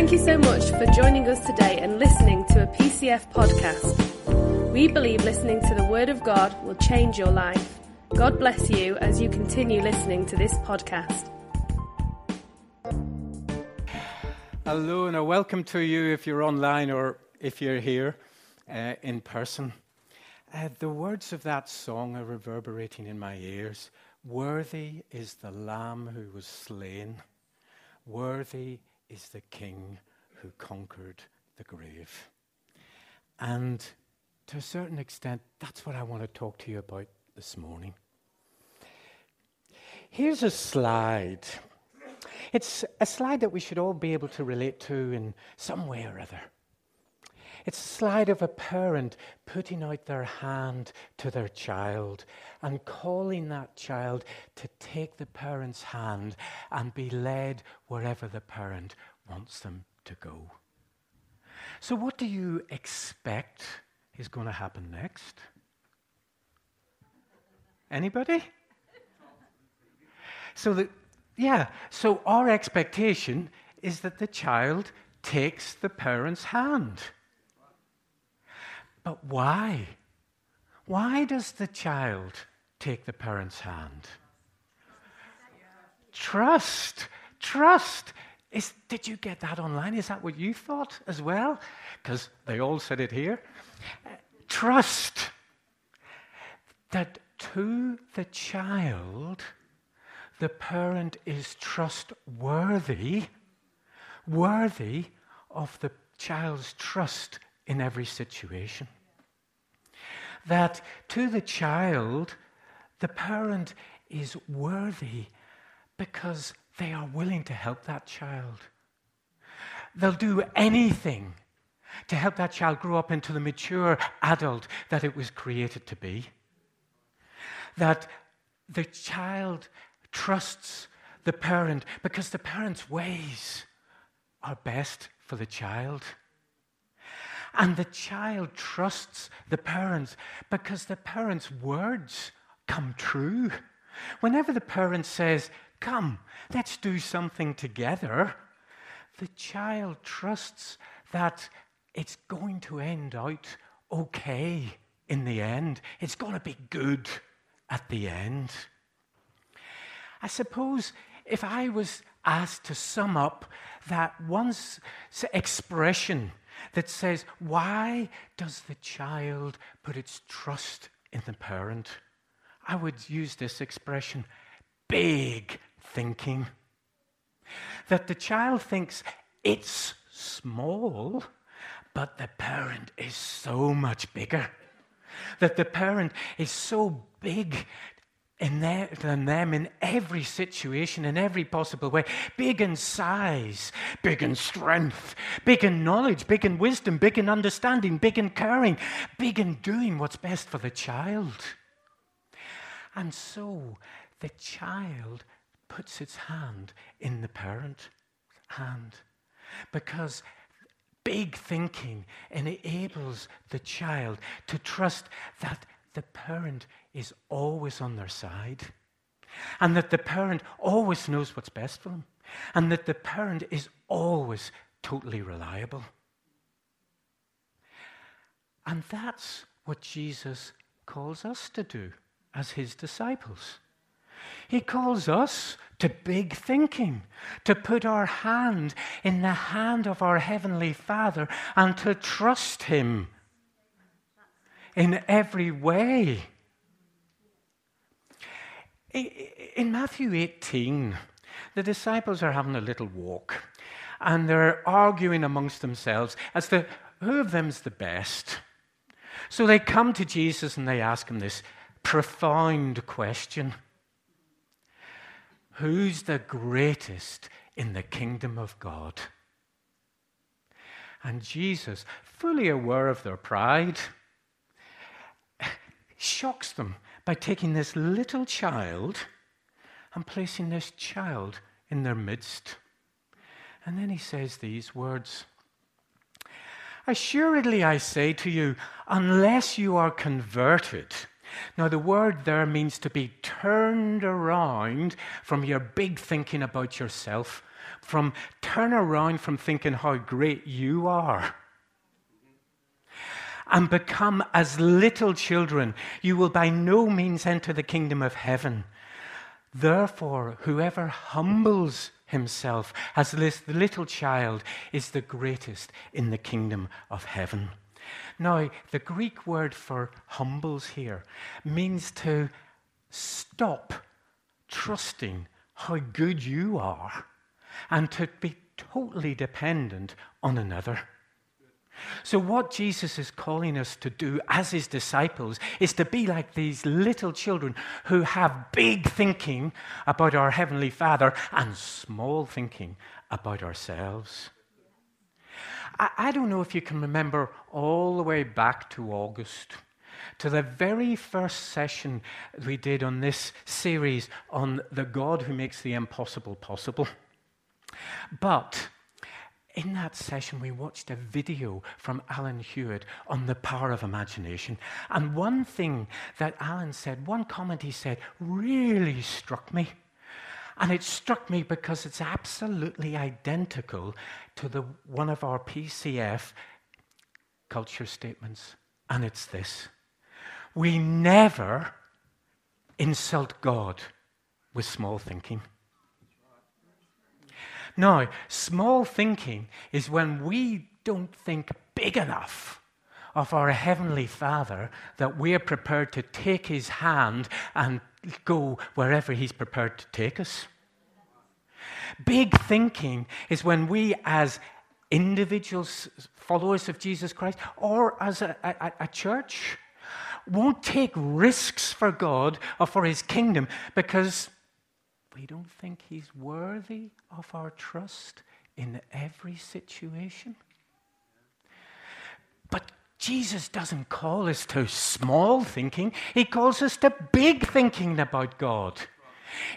Thank you so much for joining us today and listening to a PCF podcast. We believe listening to the Word of God will change your life. God bless you as you continue listening to this podcast. Hello, and a welcome to you if you're online or if you're here uh, in person. Uh, the words of that song are reverberating in my ears. Worthy is the Lamb who was slain. Worthy is the King who conquered the grave. And to a certain extent, that's what I want to talk to you about this morning. Here's a slide. It's a slide that we should all be able to relate to in some way or other. It's a slide of a parent putting out their hand to their child and calling that child to take the parent's hand and be led wherever the parent wants them to go. So, what do you expect is going to happen next? Anybody? So that yeah, so our expectation is that the child takes the parent's hand. But why? Why does the child take the parent's hand? Trust. Trust. Is, did you get that online? Is that what you thought as well? Because they all said it here. Trust that to the child, the parent is trustworthy, worthy of the child's trust in every situation. That to the child, the parent is worthy because they are willing to help that child. They'll do anything to help that child grow up into the mature adult that it was created to be. That the child trusts the parent because the parent's ways are best for the child. And the child trusts the parents because the parent's words come true. Whenever the parent says, Come, let's do something together, the child trusts that it's going to end out okay in the end. It's going to be good at the end. I suppose if I was asked to sum up that one expression that says, Why does the child put its trust in the parent? I would use this expression big thinking. That the child thinks it's small, but the parent is so much bigger. That the parent is so big in their, than them in every situation, in every possible way. Big in size, big in strength, big in knowledge, big in wisdom, big in understanding, big in caring, big in doing what's best for the child. And so the child puts its hand in the parent hand because big thinking enables the child to trust that the parent is always on their side, and that the parent always knows what's best for them, and that the parent is always totally reliable. And that's what Jesus calls us to do as his disciples. He calls us to big thinking, to put our hand in the hand of our Heavenly Father and to trust Him in every way. In Matthew 18, the disciples are having a little walk and they're arguing amongst themselves as to who of them's the best. So they come to Jesus and they ask him this profound question Who's the greatest in the kingdom of God? And Jesus, fully aware of their pride, shocks them by taking this little child and placing this child in their midst. And then he says these words Assuredly, I say to you, unless you are converted, Now, the word there means to be turned around from your big thinking about yourself, from turn around from thinking how great you are, and become as little children. You will by no means enter the kingdom of heaven. Therefore, whoever humbles himself as this little child is the greatest in the kingdom of heaven. Now, the Greek word for humbles here means to stop trusting how good you are and to be totally dependent on another. So, what Jesus is calling us to do as his disciples is to be like these little children who have big thinking about our Heavenly Father and small thinking about ourselves. I, I don't know if you can remember all the way back to August to the very first session we did on this series on the God who makes the impossible possible. But in that session, we watched a video from Alan Hewitt on the power of imagination. And one thing that Alan said, one comment he said, really struck me. And it struck me because it's absolutely identical to the, one of our PCF culture statements. And it's this We never insult God with small thinking. Now, small thinking is when we don't think big enough of our Heavenly Father that we're prepared to take His hand and go wherever He's prepared to take us. Big thinking is when we, as individuals, followers of Jesus Christ, or as a, a, a church, won't take risks for God or for His kingdom because we don't think He's worthy of our trust in every situation. But Jesus doesn't call us to small thinking, He calls us to big thinking about God.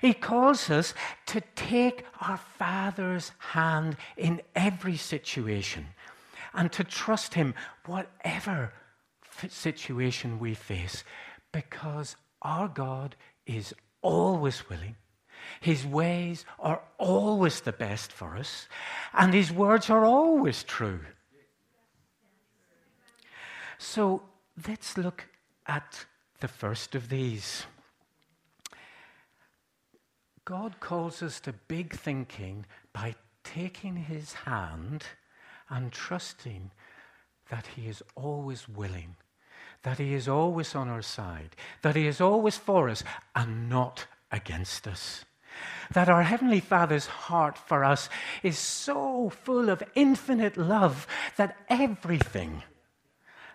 He calls us to take our Father's hand in every situation and to trust Him, whatever situation we face, because our God is always willing his ways are always the best for us, and His words are always true. So let's look at the first of these. God calls us to big thinking by taking His hand and trusting that He is always willing, that He is always on our side, that He is always for us and not against us that our Heavenly Father's heart for us is so full of infinite love that everything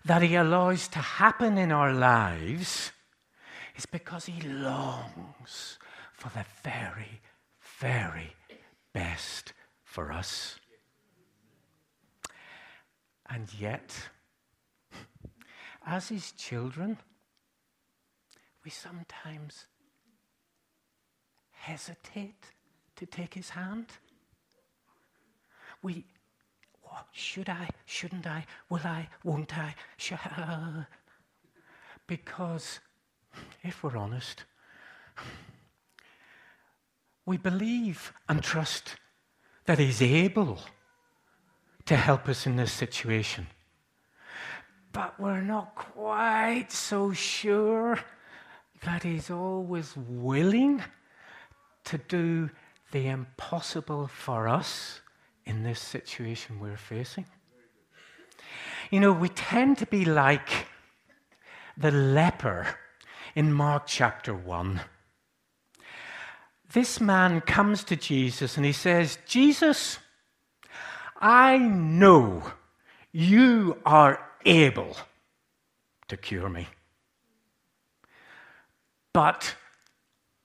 that He allows to happen in our lives is because He longs for the very, very best for us. And yet, as His children, we sometimes hesitate to take his hand? We, should I, shouldn't I, will I, won't I, I? Because if we're honest, we believe and trust that He's able to help us in this situation. But we're not quite so sure that He's always willing to do the impossible for us in this situation we're facing. You know, we tend to be like the leper in Mark chapter 1. This man comes to Jesus and he says, Jesus, I know you are able to cure me. But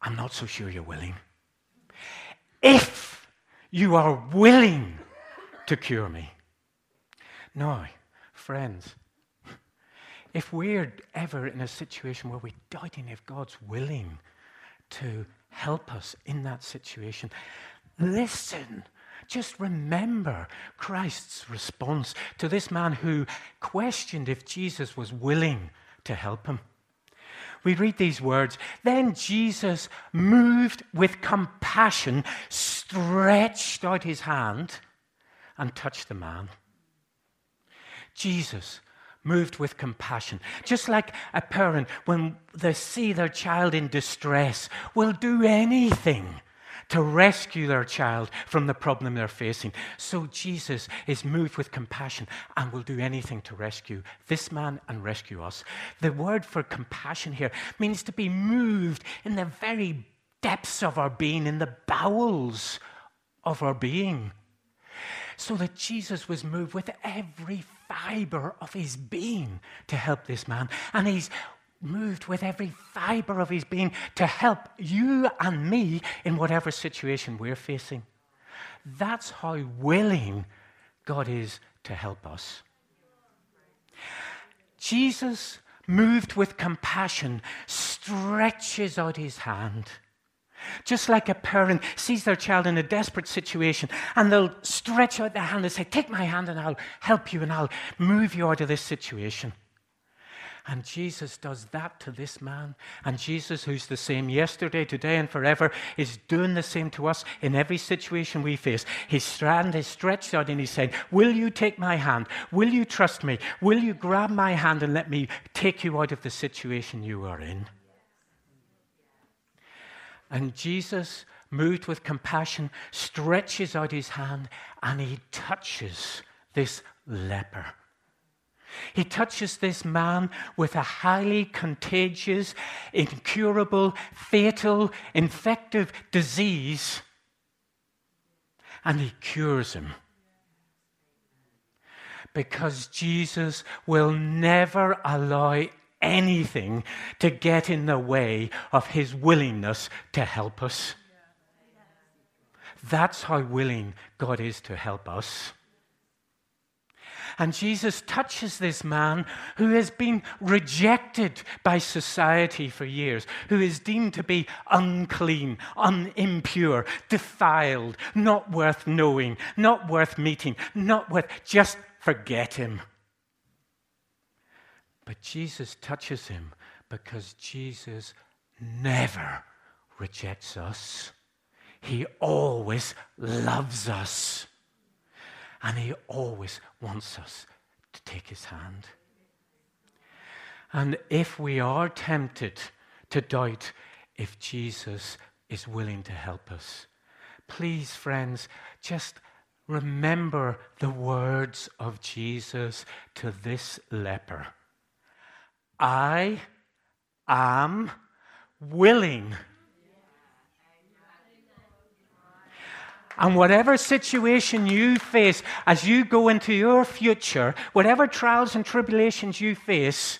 I'm not so sure you're willing if you are willing to cure me. Now, friends, if we're ever in a situation where we're doubting if God's willing to help us in that situation, listen. Just remember Christ's response to this man who questioned if Jesus was willing to help him. We read these words Then Jesus, moved with compassion, stretched out his hand and touched the man. Jesus, moved with compassion. Just like a parent, when they see their child in distress, will do anything to rescue their child from the problem they're facing. So Jesus is moved with compassion and will do anything to rescue this man and rescue us. The word for compassion here means to be moved in the very depths of our being, in the bowels of our being. So that Jesus was moved with every fiber of his being to help this man. And he's moved with every fiber of his being to help you and me in whatever situation we're facing. That's how willing God is to help us. Jesus, moved with compassion, stretches out his hand. Just like a parent sees their child in a desperate situation and they'll stretch out their hand and say, Take my hand and I'll help you and I'll move you out of this situation. And Jesus does that to this man. And Jesus, who's the same yesterday, today, and forever, is doing the same to us in every situation we face. His hand is stretched out and he's saying, Will you take my hand? Will you trust me? Will you grab my hand and let me take you out of the situation you are in? And Jesus, moved with compassion, stretches out his hand and he touches this leper. He touches this man with a highly contagious, incurable, fatal, infective disease, and he cures him. Because Jesus will never allow anything to get in the way of his willingness to help us. That's how willing God is to help us. And Jesus touches this man who has been rejected by society for years, who is deemed to be unclean, unimpure, defiled, not worth knowing, not worth meeting, not worth, just forget him. But Jesus touches him because Jesus never rejects us. He always loves us. And He always wants us to take His hand. And if we are tempted to doubt if Jesus is willing to help us, please, friends, just remember the words of Jesus to this leper I am willing And whatever situation you face as you go into your future, whatever trials and tribulations you face,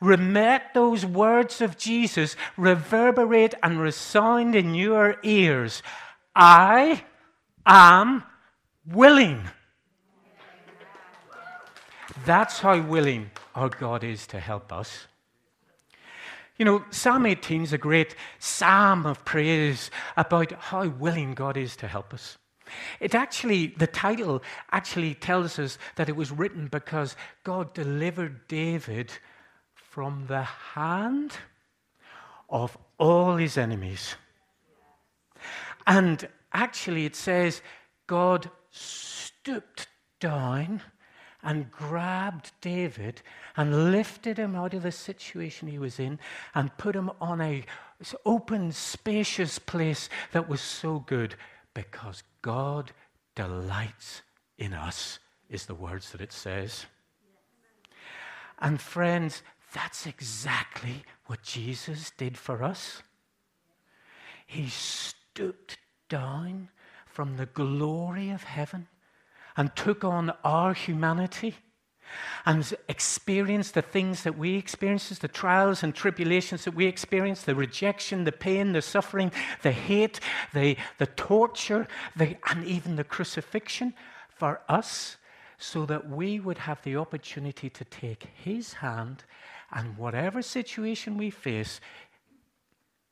let those words of Jesus reverberate and resound in your ears. I am willing. That's how willing our God is to help us. You know, Psalm 18 is a great psalm of praise about how willing God is to help us. It actually, the title actually tells us that it was written because God delivered David from the hand of all his enemies. And actually, it says God stooped down and grabbed David and lifted him out of the situation he was in and put him on a open, spacious place that was so good because God delights in us, is the words that it says. And friends, that's exactly what Jesus did for us. He stooped down from the glory of heaven and took on our humanity and experienced the things that we experience, the trials and tribulations that we experience, the rejection, the pain, the suffering, the hate, the, the torture, the, and even the crucifixion for us, so that we would have the opportunity to take His hand and whatever situation we face,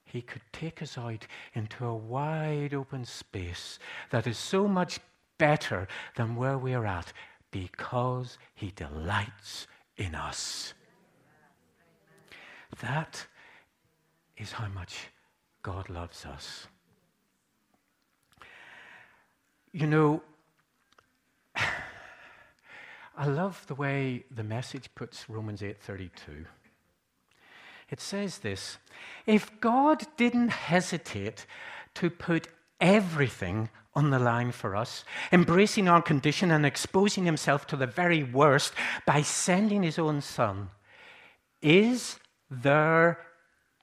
He could take us out into a wide open space that is so much better than where we're at because he delights in us. That is how much God loves us. You know, I love the way the message puts Romans 8:32. It says this, if God didn't hesitate to put everything on the line for us, embracing our condition and exposing himself to the very worst by sending his own son, is there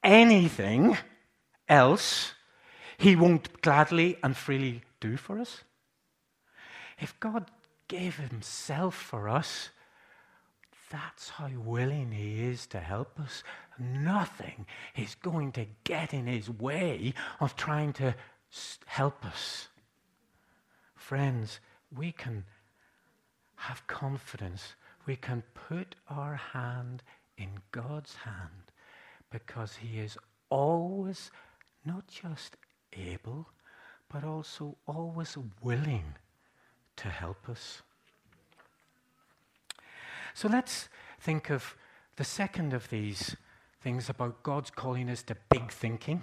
anything else he won't gladly and freely do for us? If God gave himself for us, that's how willing he is to help us. Nothing is going to get in his way of trying to help us. Friends, we can have confidence. We can put our hand in God's hand because he is always not just able, but also always willing to help us. So let's think of the second of these things about God's calling us to big thinking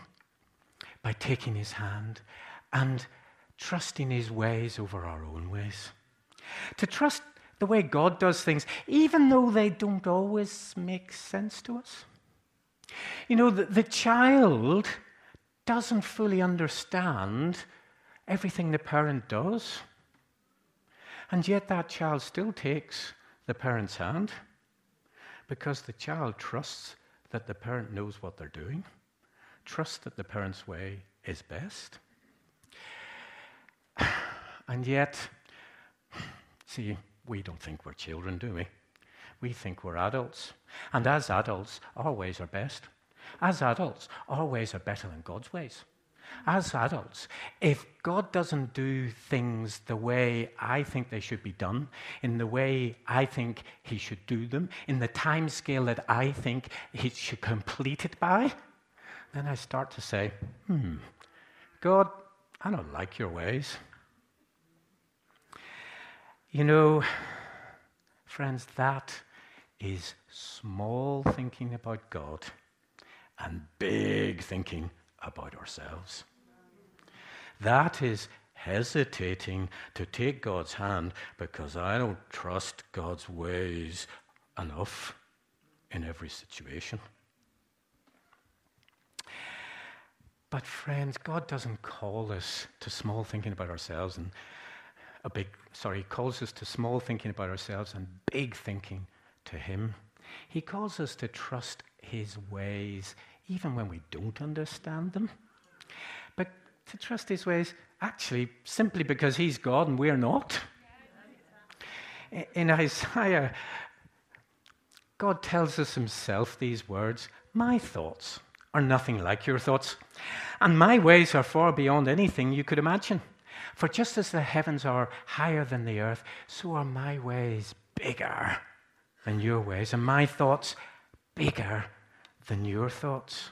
by taking his hand and trusting his ways over our own ways. To trust the way God does things, even though they don't always make sense to us. You know, the, the child doesn't fully understand everything the parent does. And yet that child still takes the parent's hand because the child trusts that the parent knows what they're doing, trusts that the parent's way is best. And yet, see, we don't think we're children, do we? We think we're adults. And as adults, our ways are best. As adults, our ways are better than God's ways as adults, if God doesn't do things the way I think they should be done, in the way I think He should do them, in the time scale that I think He should complete it by, then I start to say, hmm, God, I don't like your ways. You know, friends, that is small thinking about God and big thinking about ourselves. That is hesitating to take God's hand because I don't trust God's ways enough in every situation. But, friends, God doesn't call us to small thinking about ourselves and a big, sorry, He calls us to small thinking about ourselves and big thinking to Him. He calls us to trust His ways even when we don't understand them. But to trust his ways, actually, simply because he's God and we're not. In Isaiah, God tells us himself these words My thoughts are nothing like your thoughts, and my ways are far beyond anything you could imagine. For just as the heavens are higher than the earth, so are my ways bigger than your ways, and my thoughts bigger than your thoughts.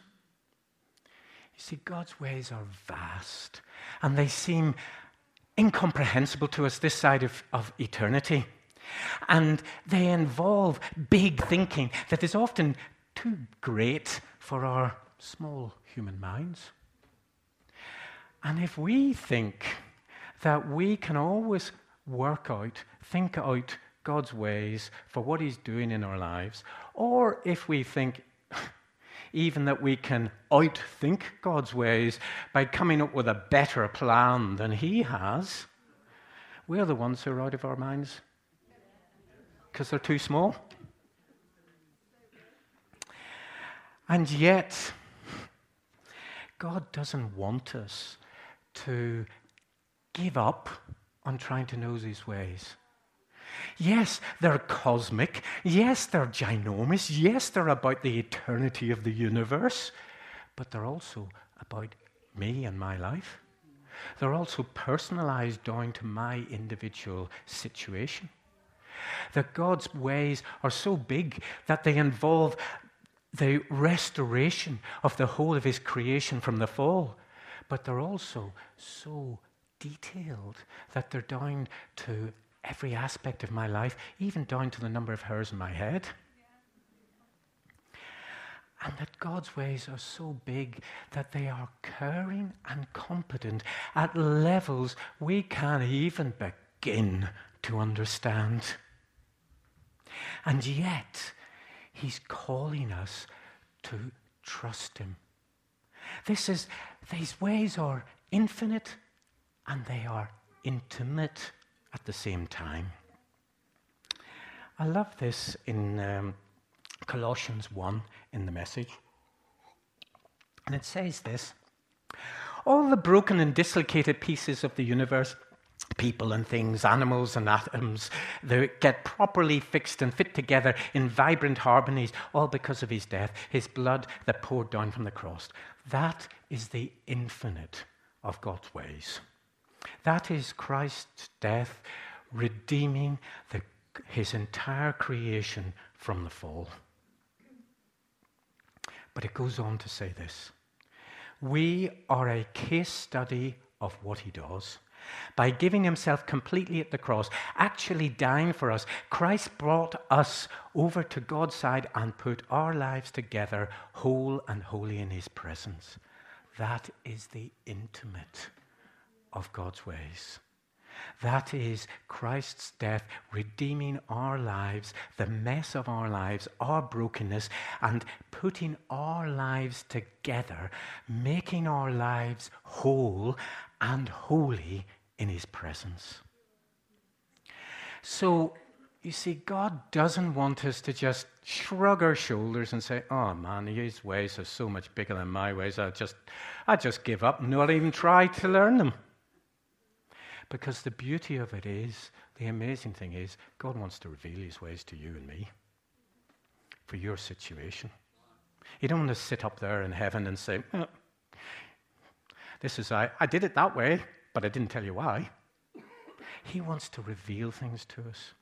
You see, God's ways are vast, and they seem incomprehensible to us this side of, of eternity. And they involve big thinking that is often too great for our small human minds. And if we think that we can always work out, think out God's ways for what He's doing in our lives, or if we think even that we can outthink God's ways by coming up with a better plan than He has, we're the ones who are out of our minds because they're too small. And yet, God doesn't want us to give up on trying to know His ways. Yes, they're cosmic. Yes, they're ginormous. Yes, they're about the eternity of the universe. But they're also about me and my life. They're also personalized down to my individual situation. That God's ways are so big that they involve the restoration of the whole of His creation from the fall. But they're also so detailed that they're down to every aspect of my life, even down to the number of hairs in my head. and that God's ways are so big that they are caring and competent at levels we can't even begin to understand. And yet, He's calling us to trust Him. This is, these ways are infinite and they are intimate at the same time. I love this in um, Colossians 1 in the message. And it says this All the broken and dislocated pieces of the universe, people and things, animals and atoms, they get properly fixed and fit together in vibrant harmonies, all because of his death, his blood that poured down from the cross. That is the infinite of God's ways. That is Christ's death redeeming the, his entire creation from the fall. But it goes on to say this We are a case study of what he does. By giving himself completely at the cross, actually dying for us, Christ brought us over to God's side and put our lives together whole and holy in his presence. That is the intimate of God's ways. That is Christ's death redeeming our lives, the mess of our lives, our brokenness, and putting our lives together, making our lives whole and holy in His presence. So, you see, God doesn't want us to just shrug our shoulders and say, "Oh man, His ways are so much bigger than my ways. I just, I just give up and not even try to learn them." Because the beauty of it is, the amazing thing is, God wants to reveal his ways to you and me for your situation. You don't want to sit up there in heaven and say, oh, This is, I, I did it that way, but I didn't tell you why. He wants to reveal things to us.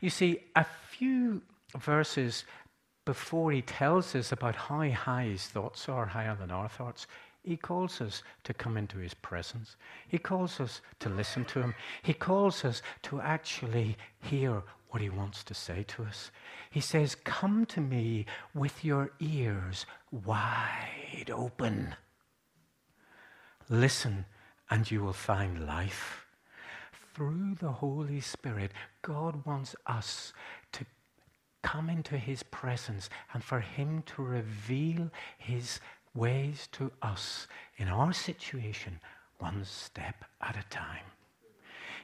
You see, a few verses before he tells us about how high his thoughts are, higher than our thoughts, he calls us to come into His presence. He calls us to listen to Him. He calls us to actually hear what He wants to say to us. He says, Come to me with your ears wide open. Listen, and you will find life. Through the Holy Spirit, God wants us to come into His presence and for Him to reveal His ways to us in our situation one step at a time.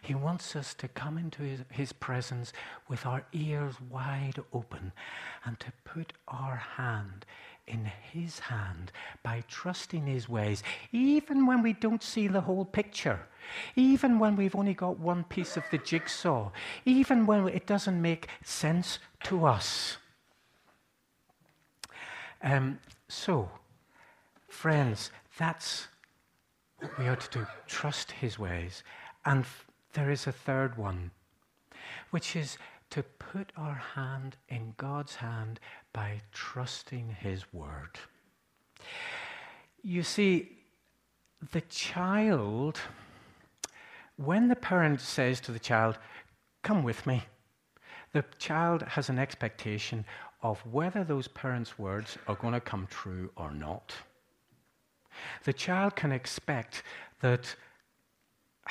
He wants us to come into his, his, presence with our ears wide open and to put our hand in His hand by trusting His ways, even when we don't see the whole picture, even when we've only got one piece of the jigsaw, even when it doesn't make sense to us. Um, so, Friends, that's what we are to do trust his ways. And f- there is a third one, which is to put our hand in God's hand by trusting his word. You see, the child, when the parent says to the child, Come with me, the child has an expectation of whether those parents' words are going to come true or not. The child can expect that,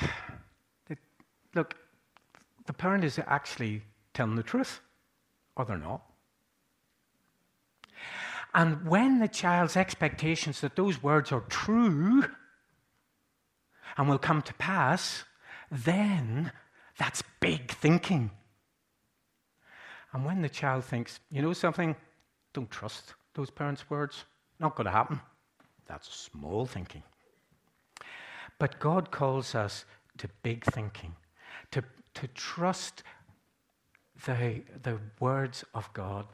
that look, the parent is actually telling the truth, or they're not. And when the child's expectations that those words are true and will come to pass, then that's big thinking. And when the child thinks, you know something, don't trust those parents' words, not going to happen. That's small thinking. But God calls us to big thinking, to, to trust the, the words of God.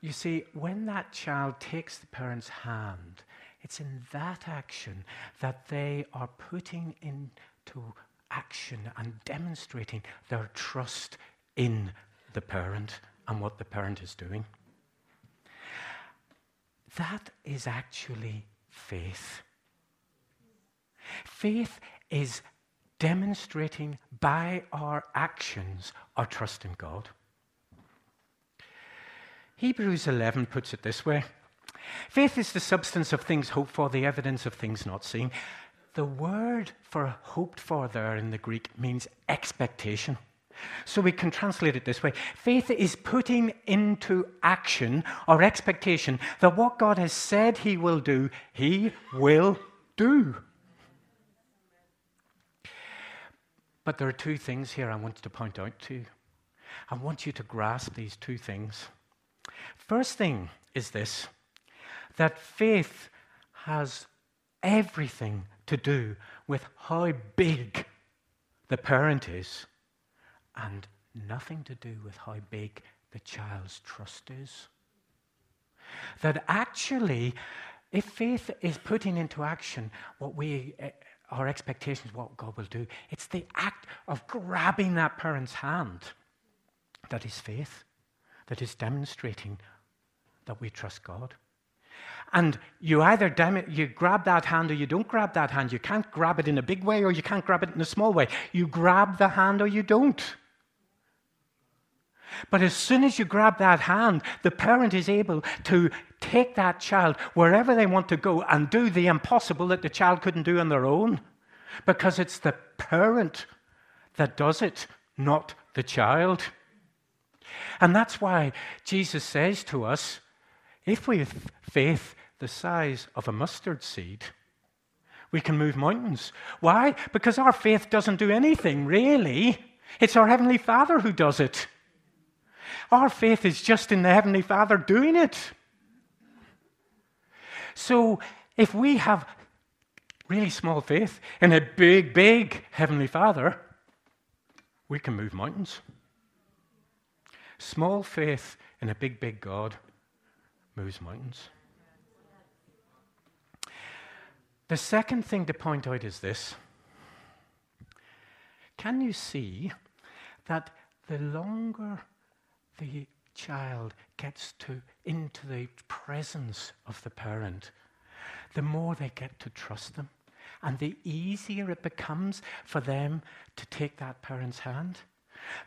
You see, when that child takes the parent's hand, it's in that action that they are putting into action and demonstrating their trust in the parent and what the parent is doing. That is actually faith. Faith is demonstrating by our actions our trust in God. Hebrews 11 puts it this way Faith is the substance of things hoped for, the evidence of things not seen. The word for hoped for there in the Greek means expectation. So we can translate it this way faith is putting into action or expectation that what God has said He will do, He will do. But there are two things here I want to point out to you. I want you to grasp these two things. First thing is this that faith has everything to do with how big the parent is and nothing to do with how big the child's trust is. That actually, if faith is putting into action what we, uh, our expectations, what God will do, it's the act of grabbing that parent's hand that is faith, that is demonstrating that we trust God. And you either dem- you grab that hand or you don't grab that hand. You can't grab it in a big way or you can't grab it in a small way. You grab the hand or you don't. But as soon as you grab that hand, the parent is able to take that child wherever they want to go and do the impossible that the child couldn't do on their own. Because it's the parent that does it, not the child. And that's why Jesus says to us if we have faith the size of a mustard seed, we can move mountains. Why? Because our faith doesn't do anything, really. It's our Heavenly Father who does it. Our faith is just in the Heavenly Father doing it. So if we have really small faith in a big, big Heavenly Father, we can move mountains. Small faith in a big, big God moves mountains. The second thing to point out is this. Can you see that the longer the child gets to, into the presence of the parent, the more they get to trust them, and the easier it becomes for them to take that parent's hand.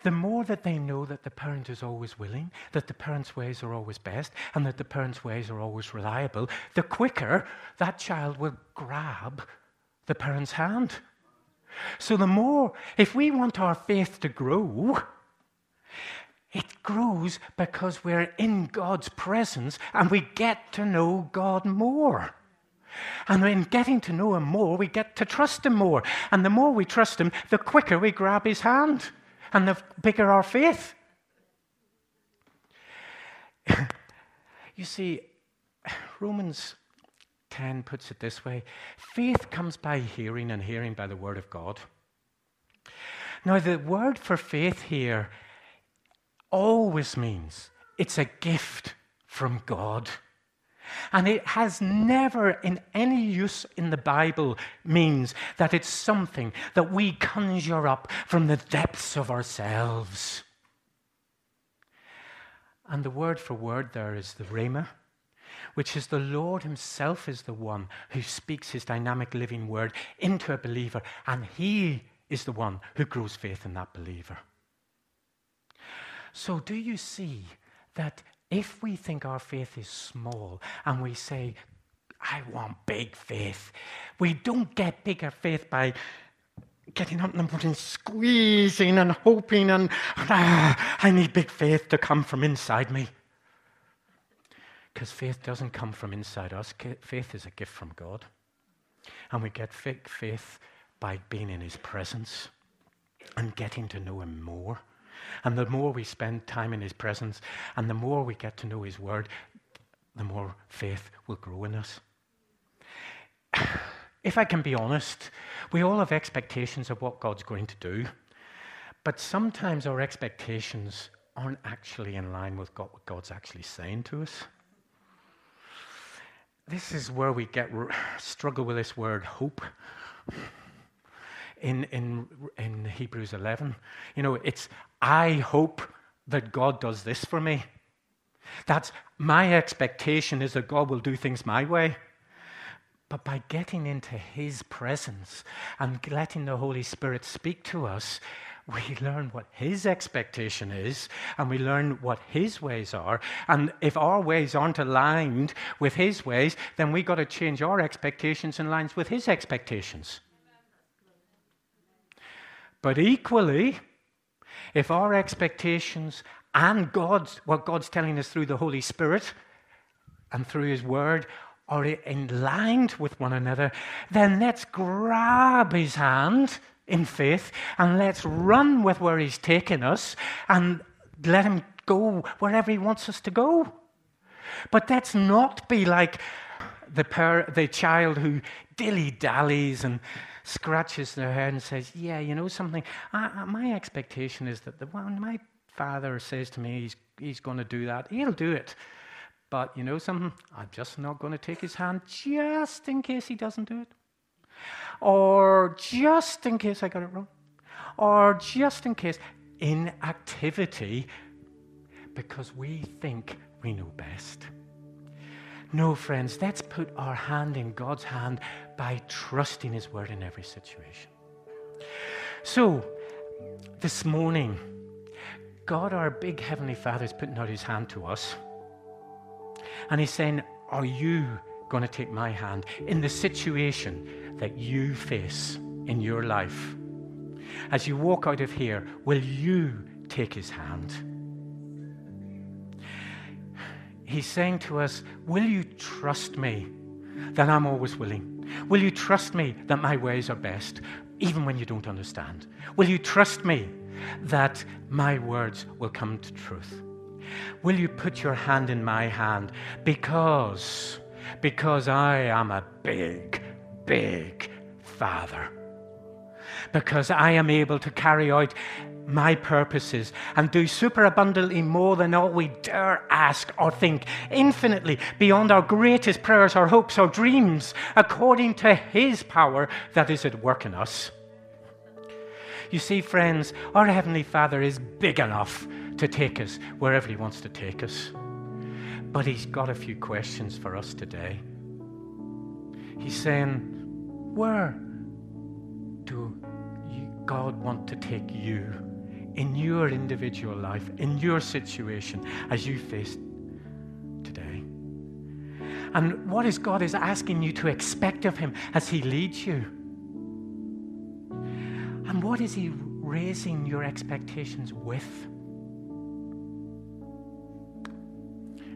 The more that they know that the parent is always willing, that the parent's ways are always best, and that the parent's ways are always reliable, the quicker that child will grab the parent's hand. So, the more, if we want our faith to grow, it grows because we're in God's presence and we get to know God more. And in getting to know Him more, we get to trust Him more. And the more we trust Him, the quicker we grab His hand and the bigger our faith. you see, Romans 10 puts it this way faith comes by hearing, and hearing by the Word of God. Now, the word for faith here always means it's a gift from God. And it has never, in any use in the Bible, means that it's something that we conjure up from the depths of ourselves. And the word for word there is the Rhema, which is the Lord Himself is the one who speaks His dynamic living word into a believer, and He is the one who grows faith in that believer. So, do you see that if we think our faith is small and we say, I want big faith, we don't get bigger faith by getting up in the morning, squeezing and hoping, and ah, I need big faith to come from inside me. Because faith doesn't come from inside us, faith is a gift from God. And we get fake faith by being in His presence and getting to know Him more. And the more we spend time in His presence and the more we get to know His Word, the more faith will grow in us. If I can be honest, we all have expectations of what God's going to do, but sometimes our expectations aren't actually in line with what God's actually saying to us. This is where we get struggle with this word hope in, in, in Hebrews 11. You know, it's, I hope that God does this for me. That's my expectation is that God will do things my way. But by getting into His presence and letting the Holy Spirit speak to us, we learn what His expectation is and we learn what His ways are. And if our ways aren't aligned with His ways, then we've got to change our expectations in lines with His expectations. But equally, if our expectations and God's, what God's telling us through the Holy Spirit and through His Word are in line with one another, then let's grab His hand in faith and let's run with where He's taking us and let Him go wherever He wants us to go. But let's not be like the, per- the child who dilly dallies and scratches their head and says, Yeah, you know something? I, I, my expectation is that the, when my father says to me he's, he's going to do that, he'll do it. But you know something? I'm just not going to take his hand just in case he doesn't do it. Or just in case I got it wrong. Or just in case inactivity because we think we know best. No, friends, let's put our hand in God's hand by trusting His word in every situation. So, this morning, God, our big Heavenly Father, is putting out His hand to us. And He's saying, Are you going to take my hand in the situation that you face in your life? As you walk out of here, will you take His hand? He's saying to us, Will you trust me that I'm always willing? Will you trust me that my ways are best, even when you don't understand? Will you trust me that my words will come to truth? Will you put your hand in my hand because, because I am a big, big father? Because I am able to carry out my purposes and do superabundantly more than all we dare ask or think, infinitely beyond our greatest prayers, our hopes, our dreams, according to His power that is at work in us. You see, friends, our Heavenly Father is big enough to take us wherever He wants to take us. But He's got a few questions for us today. He's saying, Where do you, God want to take you? In your individual life, in your situation as you face today. And what is God is asking you to expect of Him as He leads you? And what is He raising your expectations with?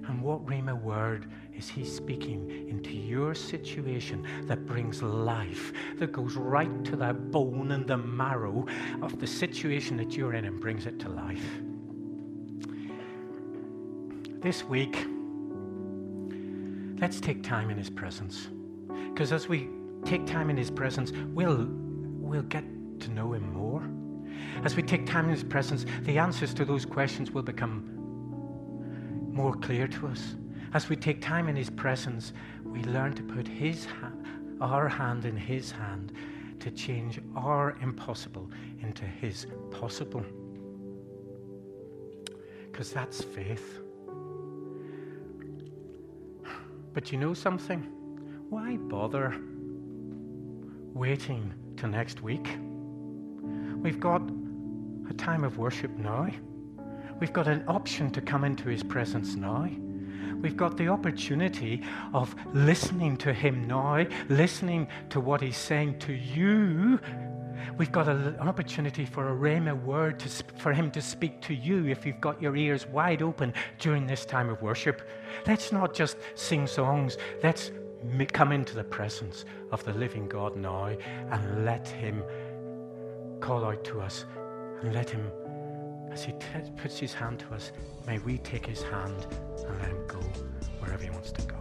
And what Rhema word is He speaking into your situation that brings life, that goes right to the bone and the marrow of the situation that you're in and brings it to life? This week, let's take time in His presence. Because as we take time in His presence, we'll, we'll get to know Him more. As we take time in His presence, the answers to those questions will become more clear to us. As we take time in His presence, we learn to put His ha- our hand in His hand to change our impossible into His possible. Because that's faith. But you know something? Why bother waiting till next week? We've got a time of worship now. We've got an option to come into His presence now. We've got the opportunity of listening to Him now, listening to what He's saying to you. We've got an opportunity for a rhema word to, for Him to speak to you if you've got your ears wide open during this time of worship. Let's not just sing songs. Let's come into the presence of the living God now and let Him call out to us and let Him as he t- puts his hand to us, may we take his hand and let him go wherever he wants to go.